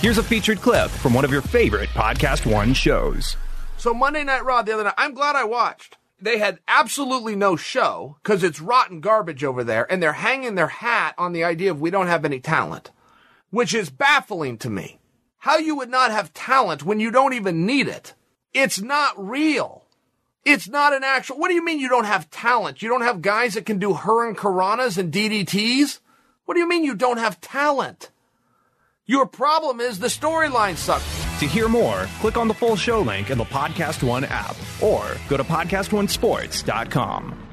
Here's a featured clip from one of your favorite Podcast One shows. So Monday Night Raw the other night, I'm glad I watched. They had absolutely no show because it's rotten garbage over there, and they're hanging their hat on the idea of we don't have any talent, which is baffling to me. How you would not have talent when you don't even need it. It's not real. It's not an actual. What do you mean you don't have talent? You don't have guys that can do hurricanranas and DDTs? What do you mean you don't have talent? Your problem is the storyline sucks. To hear more, click on the full show link in the Podcast One app or go to podcastonesports.com.